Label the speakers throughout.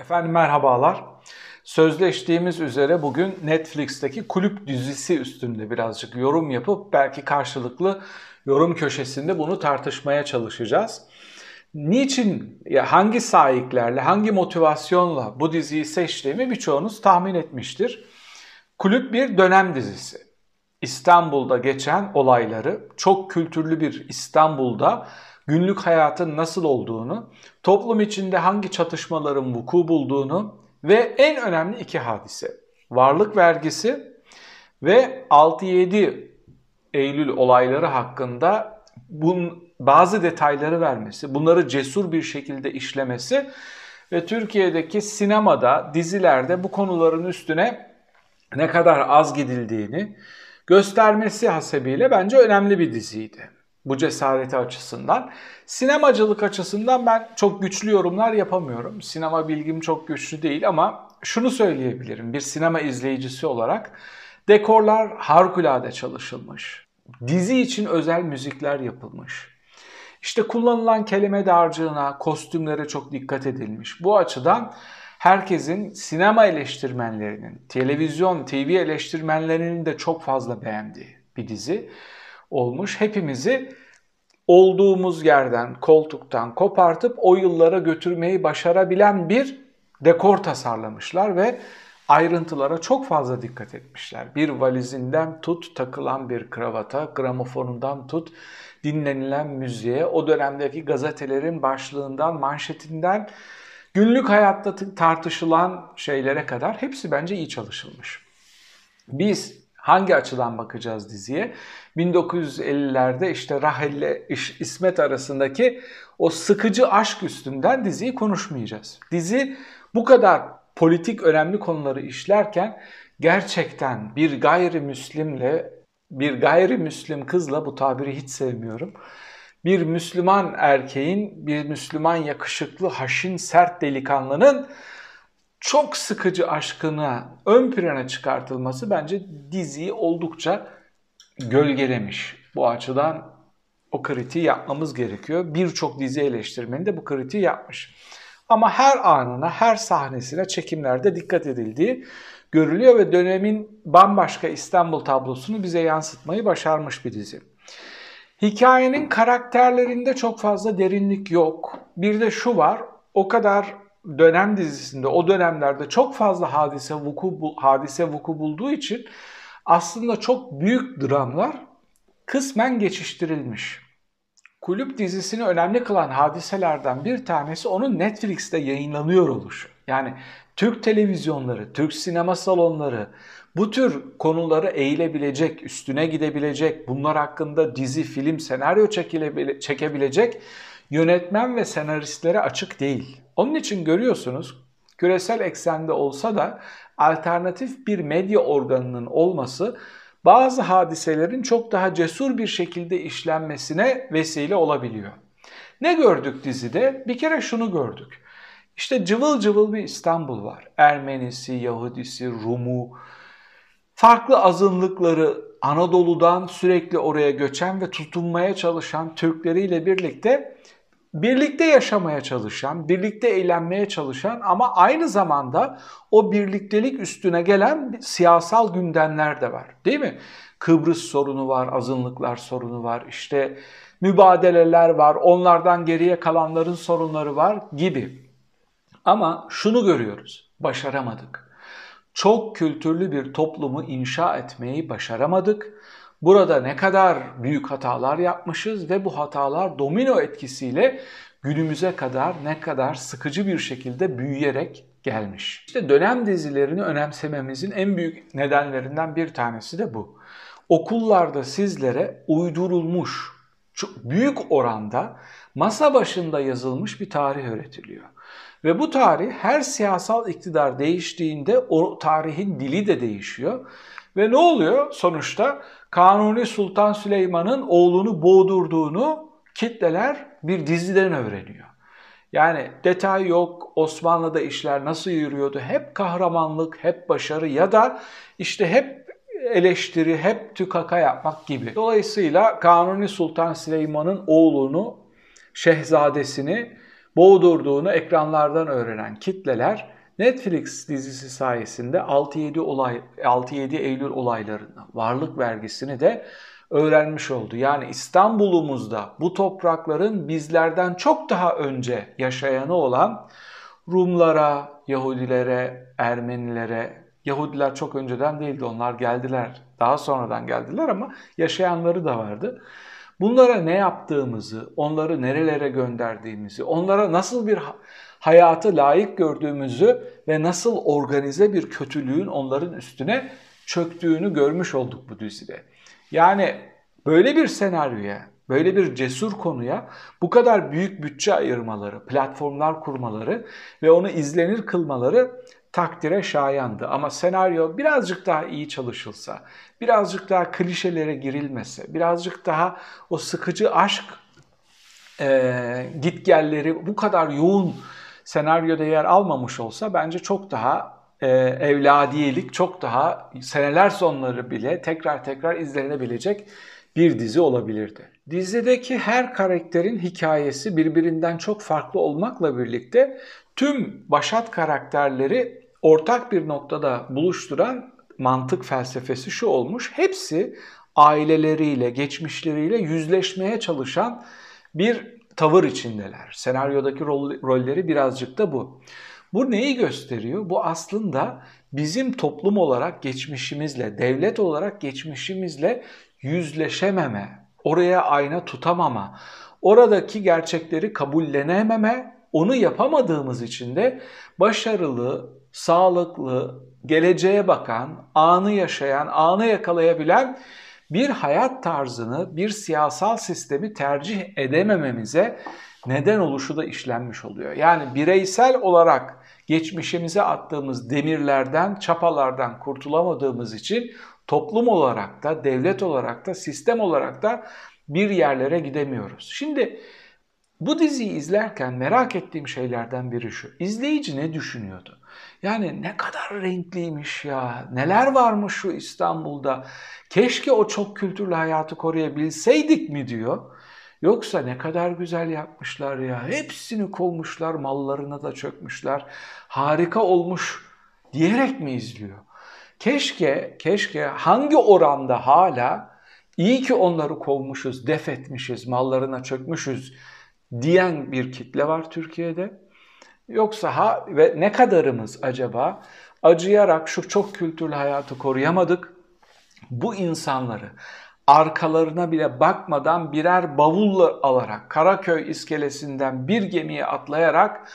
Speaker 1: Efendim merhabalar. Sözleştiğimiz üzere bugün Netflix'teki kulüp dizisi üstünde birazcık yorum yapıp belki karşılıklı yorum köşesinde bunu tartışmaya çalışacağız. Niçin, hangi sahiplerle, hangi motivasyonla bu diziyi seçtiğimi birçoğunuz tahmin etmiştir. Kulüp bir dönem dizisi. İstanbul'da geçen olayları çok kültürlü bir İstanbul'da günlük hayatın nasıl olduğunu, toplum içinde hangi çatışmaların vuku bulduğunu ve en önemli iki hadise. Varlık vergisi ve 6-7 Eylül olayları hakkında bun, bazı detayları vermesi, bunları cesur bir şekilde işlemesi ve Türkiye'deki sinemada, dizilerde bu konuların üstüne ne kadar az gidildiğini göstermesi hasebiyle bence önemli bir diziydi bu cesareti açısından. Sinemacılık açısından ben çok güçlü yorumlar yapamıyorum. Sinema bilgim çok güçlü değil ama şunu söyleyebilirim bir sinema izleyicisi olarak. Dekorlar harikulade çalışılmış. Dizi için özel müzikler yapılmış. İşte kullanılan kelime dağarcığına, kostümlere çok dikkat edilmiş. Bu açıdan herkesin sinema eleştirmenlerinin, televizyon, TV eleştirmenlerinin de çok fazla beğendiği bir dizi olmuş. Hepimizi olduğumuz yerden, koltuktan kopartıp o yıllara götürmeyi başarabilen bir dekor tasarlamışlar ve ayrıntılara çok fazla dikkat etmişler. Bir valizinden tut takılan bir kravata, gramofonundan tut dinlenilen müziğe, o dönemdeki gazetelerin başlığından, manşetinden günlük hayatta tartışılan şeylere kadar hepsi bence iyi çalışılmış. Biz hangi açıdan bakacağız diziye? 1950'lerde işte Rahel ile İsmet arasındaki o sıkıcı aşk üstünden diziyi konuşmayacağız. Dizi bu kadar politik önemli konuları işlerken gerçekten bir gayrimüslimle bir gayrimüslim kızla bu tabiri hiç sevmiyorum. Bir Müslüman erkeğin, bir Müslüman yakışıklı, haşin, sert delikanlının çok sıkıcı aşkına ön plana çıkartılması bence diziyi oldukça gölgelemiş. Bu açıdan o kritiği yapmamız gerekiyor. Birçok dizi eleştirmeni de bu kritiği yapmış. Ama her anına, her sahnesine çekimlerde dikkat edildiği görülüyor ve dönemin bambaşka İstanbul tablosunu bize yansıtmayı başarmış bir dizi. Hikayenin karakterlerinde çok fazla derinlik yok. Bir de şu var, o kadar dönem dizisinde o dönemlerde çok fazla hadise vuku hadise vuku bulduğu için aslında çok büyük dramlar kısmen geçiştirilmiş. Kulüp dizisini önemli kılan hadiselerden bir tanesi onun Netflix'te yayınlanıyor oluşu. Yani Türk televizyonları, Türk sinema salonları bu tür konuları eğilebilecek, üstüne gidebilecek, bunlar hakkında dizi, film, senaryo çekebilecek yönetmen ve senaristlere açık değil. Onun için görüyorsunuz küresel eksende olsa da alternatif bir medya organının olması bazı hadiselerin çok daha cesur bir şekilde işlenmesine vesile olabiliyor. Ne gördük dizide? Bir kere şunu gördük. İşte cıvıl cıvıl bir İstanbul var. Ermenisi, Yahudisi, Rumu, farklı azınlıkları Anadolu'dan sürekli oraya göçen ve tutunmaya çalışan Türkleriyle birlikte birlikte yaşamaya çalışan, birlikte eğlenmeye çalışan ama aynı zamanda o birliktelik üstüne gelen siyasal gündemler de var. Değil mi? Kıbrıs sorunu var, azınlıklar sorunu var, işte mübadeleler var, onlardan geriye kalanların sorunları var gibi. Ama şunu görüyoruz, başaramadık. Çok kültürlü bir toplumu inşa etmeyi başaramadık Burada ne kadar büyük hatalar yapmışız ve bu hatalar domino etkisiyle günümüze kadar ne kadar sıkıcı bir şekilde büyüyerek gelmiş. İşte dönem dizilerini önemsememizin en büyük nedenlerinden bir tanesi de bu. Okullarda sizlere uydurulmuş, çok büyük oranda masa başında yazılmış bir tarih öğretiliyor. Ve bu tarih her siyasal iktidar değiştiğinde o tarihin dili de değişiyor. Ve ne oluyor sonuçta? Kanuni Sultan Süleyman'ın oğlunu boğdurduğunu kitleler bir diziden öğreniyor. Yani detay yok, Osmanlı'da işler nasıl yürüyordu, hep kahramanlık, hep başarı ya da işte hep eleştiri, hep tükaka yapmak gibi. Dolayısıyla Kanuni Sultan Süleyman'ın oğlunu, şehzadesini boğdurduğunu ekranlardan öğrenen kitleler Netflix dizisi sayesinde 6-7 olay 6-7 Eylül olaylarını, varlık vergisini de öğrenmiş oldu. Yani İstanbul'umuzda bu toprakların bizlerden çok daha önce yaşayanı olan Rumlara, Yahudilere, Ermenilere, Yahudiler çok önceden değildi onlar geldiler. Daha sonradan geldiler ama yaşayanları da vardı. Bunlara ne yaptığımızı, onları nerelere gönderdiğimizi, onlara nasıl bir hayatı layık gördüğümüzü ve nasıl organize bir kötülüğün onların üstüne çöktüğünü görmüş olduk bu dizide. Yani böyle bir senaryoya, böyle bir cesur konuya bu kadar büyük bütçe ayırmaları, platformlar kurmaları ve onu izlenir kılmaları takdire şayandı. Ama senaryo birazcık daha iyi çalışılsa, birazcık daha klişelere girilmese, birazcık daha o sıkıcı aşk e, gitgelleri bu kadar yoğun senaryoda yer almamış olsa bence çok daha e, evladiyelik, çok daha seneler sonları bile tekrar tekrar izlenebilecek bir dizi olabilirdi. Dizideki her karakterin hikayesi birbirinden çok farklı olmakla birlikte tüm başat karakterleri ortak bir noktada buluşturan mantık felsefesi şu olmuş. Hepsi aileleriyle, geçmişleriyle yüzleşmeye çalışan bir tavır içindeler. Senaryodaki rol, rolleri birazcık da bu. Bu neyi gösteriyor? Bu aslında bizim toplum olarak geçmişimizle, devlet olarak geçmişimizle yüzleşememe, oraya ayna tutamama, oradaki gerçekleri kabullenememe, onu yapamadığımız için de başarılı, sağlıklı, geleceğe bakan, anı yaşayan, anı yakalayabilen bir hayat tarzını, bir siyasal sistemi tercih edemememize neden oluşu da işlenmiş oluyor. Yani bireysel olarak geçmişimize attığımız demirlerden, çapalardan kurtulamadığımız için toplum olarak da, devlet olarak da, sistem olarak da bir yerlere gidemiyoruz. Şimdi bu diziyi izlerken merak ettiğim şeylerden biri şu. İzleyici ne düşünüyordu? Yani ne kadar renkliymiş ya. Neler varmış şu İstanbul'da. Keşke o çok kültürlü hayatı koruyabilseydik mi diyor. Yoksa ne kadar güzel yapmışlar ya. Hepsini kovmuşlar, mallarına da çökmüşler. Harika olmuş diyerek mi izliyor? Keşke, keşke hangi oranda hala iyi ki onları kovmuşuz, def etmişiz, mallarına çökmüşüz diyen bir kitle var Türkiye'de. Yoksa ha ve ne kadarımız acaba acıyarak şu çok kültürlü hayatı koruyamadık. Bu insanları arkalarına bile bakmadan birer bavulla alarak Karaköy iskelesinden bir gemiye atlayarak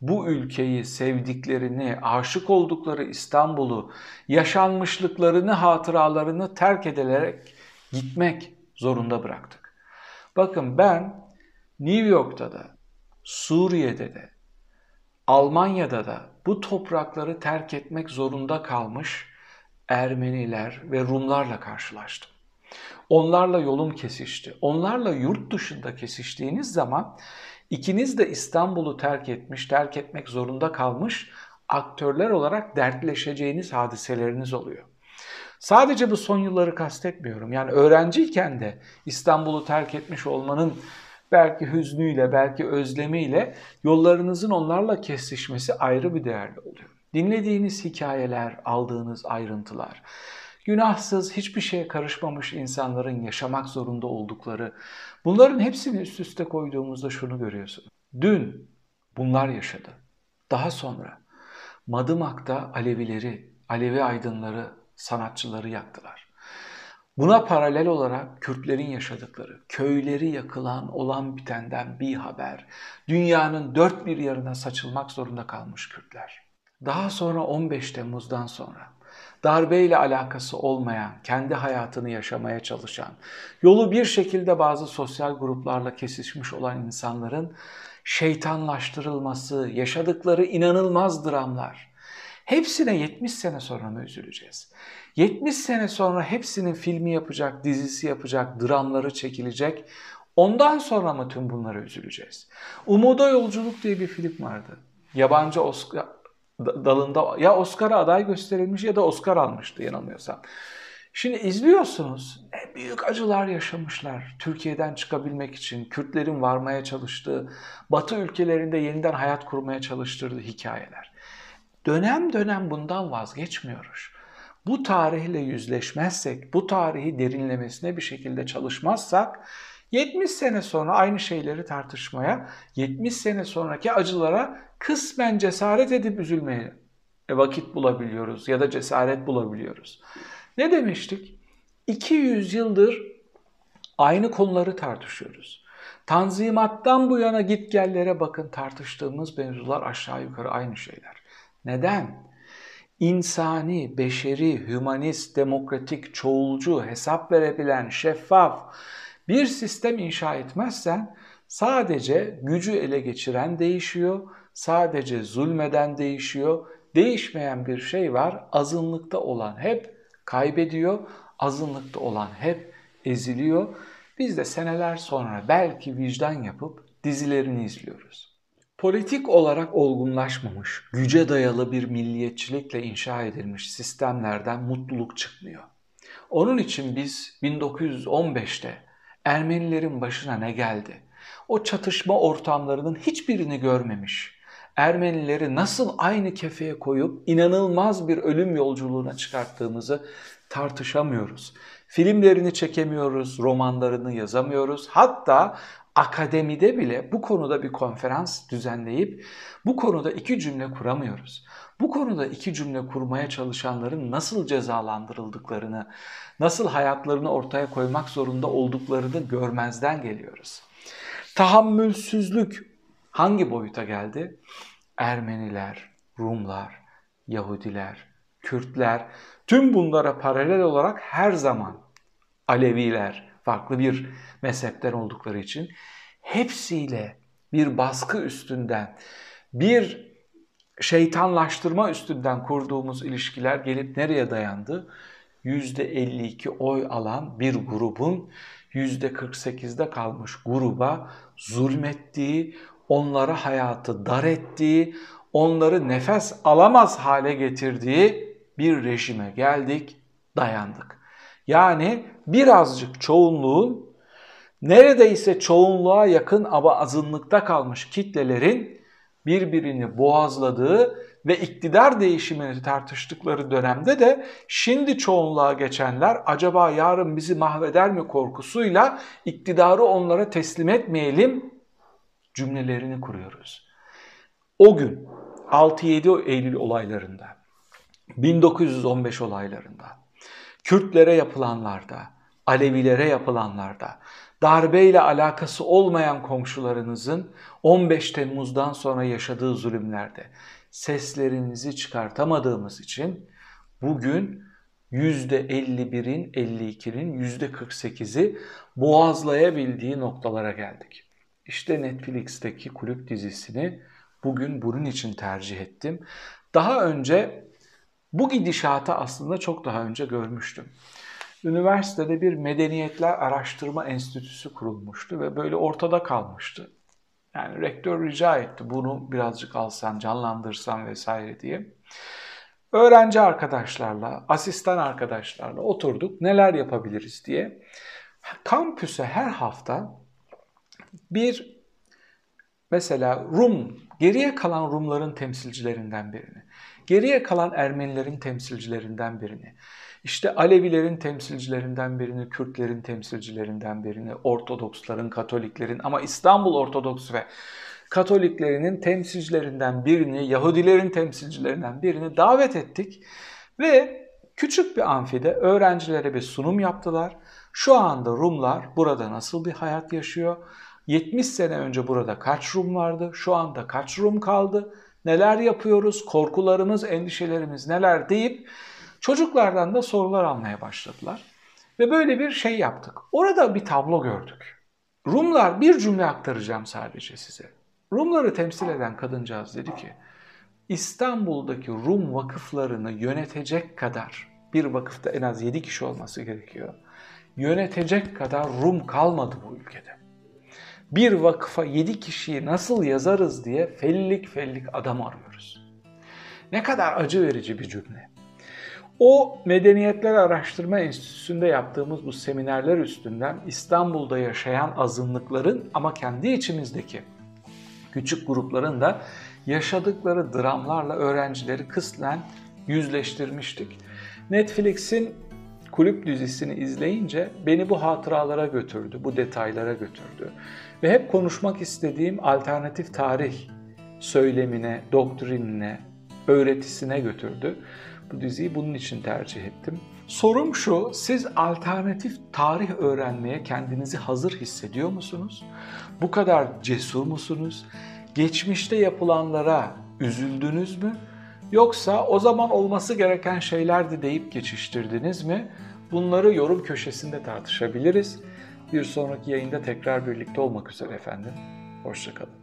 Speaker 1: bu ülkeyi, sevdiklerini, aşık oldukları İstanbul'u, yaşanmışlıklarını, hatıralarını terk edilerek gitmek zorunda bıraktık. Bakın ben New York'ta da, Suriye'de de, Almanya'da da bu toprakları terk etmek zorunda kalmış Ermeniler ve Rumlarla karşılaştım. Onlarla yolum kesişti. Onlarla yurt dışında kesiştiğiniz zaman ikiniz de İstanbul'u terk etmiş, terk etmek zorunda kalmış aktörler olarak dertleşeceğiniz hadiseleriniz oluyor. Sadece bu son yılları kastetmiyorum. Yani öğrenciyken de İstanbul'u terk etmiş olmanın belki hüznüyle, belki özlemiyle yollarınızın onlarla kesişmesi ayrı bir değerli oluyor. Dinlediğiniz hikayeler, aldığınız ayrıntılar, günahsız, hiçbir şeye karışmamış insanların yaşamak zorunda oldukları, bunların hepsini üst üste koyduğumuzda şunu görüyorsunuz. Dün bunlar yaşadı. Daha sonra Madımak'ta Alevileri, Alevi aydınları, sanatçıları yaktılar. Buna paralel olarak Kürtlerin yaşadıkları, köyleri yakılan olan bitenden bir haber, dünyanın dört bir yarına saçılmak zorunda kalmış Kürtler. Daha sonra 15 Temmuz'dan sonra darbeyle alakası olmayan, kendi hayatını yaşamaya çalışan, yolu bir şekilde bazı sosyal gruplarla kesişmiş olan insanların şeytanlaştırılması, yaşadıkları inanılmaz dramlar. Hepsine 70 sene sonra mı üzüleceğiz? 70 sene sonra hepsinin filmi yapacak, dizisi yapacak, dramları çekilecek. Ondan sonra mı tüm bunlara üzüleceğiz? Umuda Yolculuk diye bir film vardı. Yabancı Oscar dalında ya Oscar'a aday gösterilmiş ya da Oscar almıştı yanılmıyorsam. Şimdi izliyorsunuz ne büyük acılar yaşamışlar Türkiye'den çıkabilmek için, Kürtlerin varmaya çalıştığı, Batı ülkelerinde yeniden hayat kurmaya çalıştırdığı hikayeler. Dönem dönem bundan vazgeçmiyoruz. Bu tarihle yüzleşmezsek, bu tarihi derinlemesine bir şekilde çalışmazsak 70 sene sonra aynı şeyleri tartışmaya, 70 sene sonraki acılara kısmen cesaret edip üzülmeye vakit bulabiliyoruz ya da cesaret bulabiliyoruz. Ne demiştik? 200 yıldır aynı konuları tartışıyoruz. Tanzimattan bu yana git gellere bakın tartıştığımız mevzular aşağı yukarı aynı şeyler. Neden? İnsani, beşeri, hümanist, demokratik, çoğulcu, hesap verebilen, şeffaf bir sistem inşa etmezsen sadece gücü ele geçiren değişiyor, sadece zulmeden değişiyor. Değişmeyen bir şey var, azınlıkta olan hep kaybediyor, azınlıkta olan hep eziliyor. Biz de seneler sonra belki vicdan yapıp dizilerini izliyoruz. Politik olarak olgunlaşmamış, güce dayalı bir milliyetçilikle inşa edilmiş sistemlerden mutluluk çıkmıyor. Onun için biz 1915'te Ermenilerin başına ne geldi? O çatışma ortamlarının hiçbirini görmemiş. Ermenileri nasıl aynı kefeye koyup inanılmaz bir ölüm yolculuğuna çıkarttığımızı tartışamıyoruz. Filmlerini çekemiyoruz, romanlarını yazamıyoruz. Hatta akademide bile bu konuda bir konferans düzenleyip bu konuda iki cümle kuramıyoruz. Bu konuda iki cümle kurmaya çalışanların nasıl cezalandırıldıklarını, nasıl hayatlarını ortaya koymak zorunda olduklarını görmezden geliyoruz. Tahammülsüzlük hangi boyuta geldi? Ermeniler, Rumlar, Yahudiler, Kürtler tüm bunlara paralel olarak her zaman Aleviler farklı bir mezhepten oldukları için hepsiyle bir baskı üstünden, bir şeytanlaştırma üstünden kurduğumuz ilişkiler gelip nereye dayandı? %52 oy alan bir grubun %48'de kalmış gruba zulmettiği, onlara hayatı dar ettiği, onları nefes alamaz hale getirdiği bir rejime geldik, dayandık. Yani birazcık çoğunluğun neredeyse çoğunluğa yakın ama azınlıkta kalmış kitlelerin birbirini boğazladığı ve iktidar değişimini tartıştıkları dönemde de şimdi çoğunluğa geçenler acaba yarın bizi mahveder mi korkusuyla iktidarı onlara teslim etmeyelim cümlelerini kuruyoruz. O gün 6-7 Eylül olaylarında, 1915 olaylarında, Kürtlere yapılanlarda, Alevilere yapılanlarda, darbeyle alakası olmayan komşularınızın 15 Temmuz'dan sonra yaşadığı zulümlerde seslerinizi çıkartamadığımız için bugün %51'in, 52'nin, %48'i boğazlayabildiği noktalara geldik. İşte Netflix'teki kulüp dizisini bugün bunun için tercih ettim. Daha önce bu gidişatı aslında çok daha önce görmüştüm. Üniversitede bir medeniyetler araştırma enstitüsü kurulmuştu ve böyle ortada kalmıştı. Yani rektör rica etti bunu birazcık alsan, canlandırsan vesaire diye. Öğrenci arkadaşlarla, asistan arkadaşlarla oturduk neler yapabiliriz diye. Kampüse her hafta bir mesela Rum, geriye kalan Rumların temsilcilerinden birini, geriye kalan Ermenilerin temsilcilerinden birini, işte Alevilerin temsilcilerinden birini, Kürtlerin temsilcilerinden birini, Ortodoksların, Katoliklerin ama İstanbul Ortodoks ve Katoliklerinin temsilcilerinden birini, Yahudilerin temsilcilerinden birini davet ettik ve küçük bir amfide öğrencilere bir sunum yaptılar. Şu anda Rumlar burada nasıl bir hayat yaşıyor? 70 sene önce burada kaç Rum vardı? Şu anda kaç Rum kaldı? Neler yapıyoruz? Korkularımız, endişelerimiz neler deyip çocuklardan da sorular almaya başladılar. Ve böyle bir şey yaptık. Orada bir tablo gördük. Rumlar bir cümle aktaracağım sadece size. Rumları temsil eden kadıncağız dedi ki İstanbul'daki Rum vakıflarını yönetecek kadar bir vakıfta en az 7 kişi olması gerekiyor. Yönetecek kadar Rum kalmadı bu ülkede bir vakıfa yedi kişiyi nasıl yazarız diye fellik fellik adam arıyoruz. Ne kadar acı verici bir cümle. O Medeniyetler Araştırma Enstitüsü'nde yaptığımız bu seminerler üstünden İstanbul'da yaşayan azınlıkların ama kendi içimizdeki küçük grupların da yaşadıkları dramlarla öğrencileri kısmen yüzleştirmiştik. Netflix'in kulüp dizisini izleyince beni bu hatıralara götürdü, bu detaylara götürdü. Ve hep konuşmak istediğim alternatif tarih söylemine, doktrinine, öğretisine götürdü. Bu diziyi bunun için tercih ettim. Sorum şu, siz alternatif tarih öğrenmeye kendinizi hazır hissediyor musunuz? Bu kadar cesur musunuz? Geçmişte yapılanlara üzüldünüz mü? Yoksa o zaman olması gereken şeylerdi deyip geçiştirdiniz mi? Bunları yorum köşesinde tartışabiliriz. Bir sonraki yayında tekrar birlikte olmak üzere efendim. Hoşçakalın.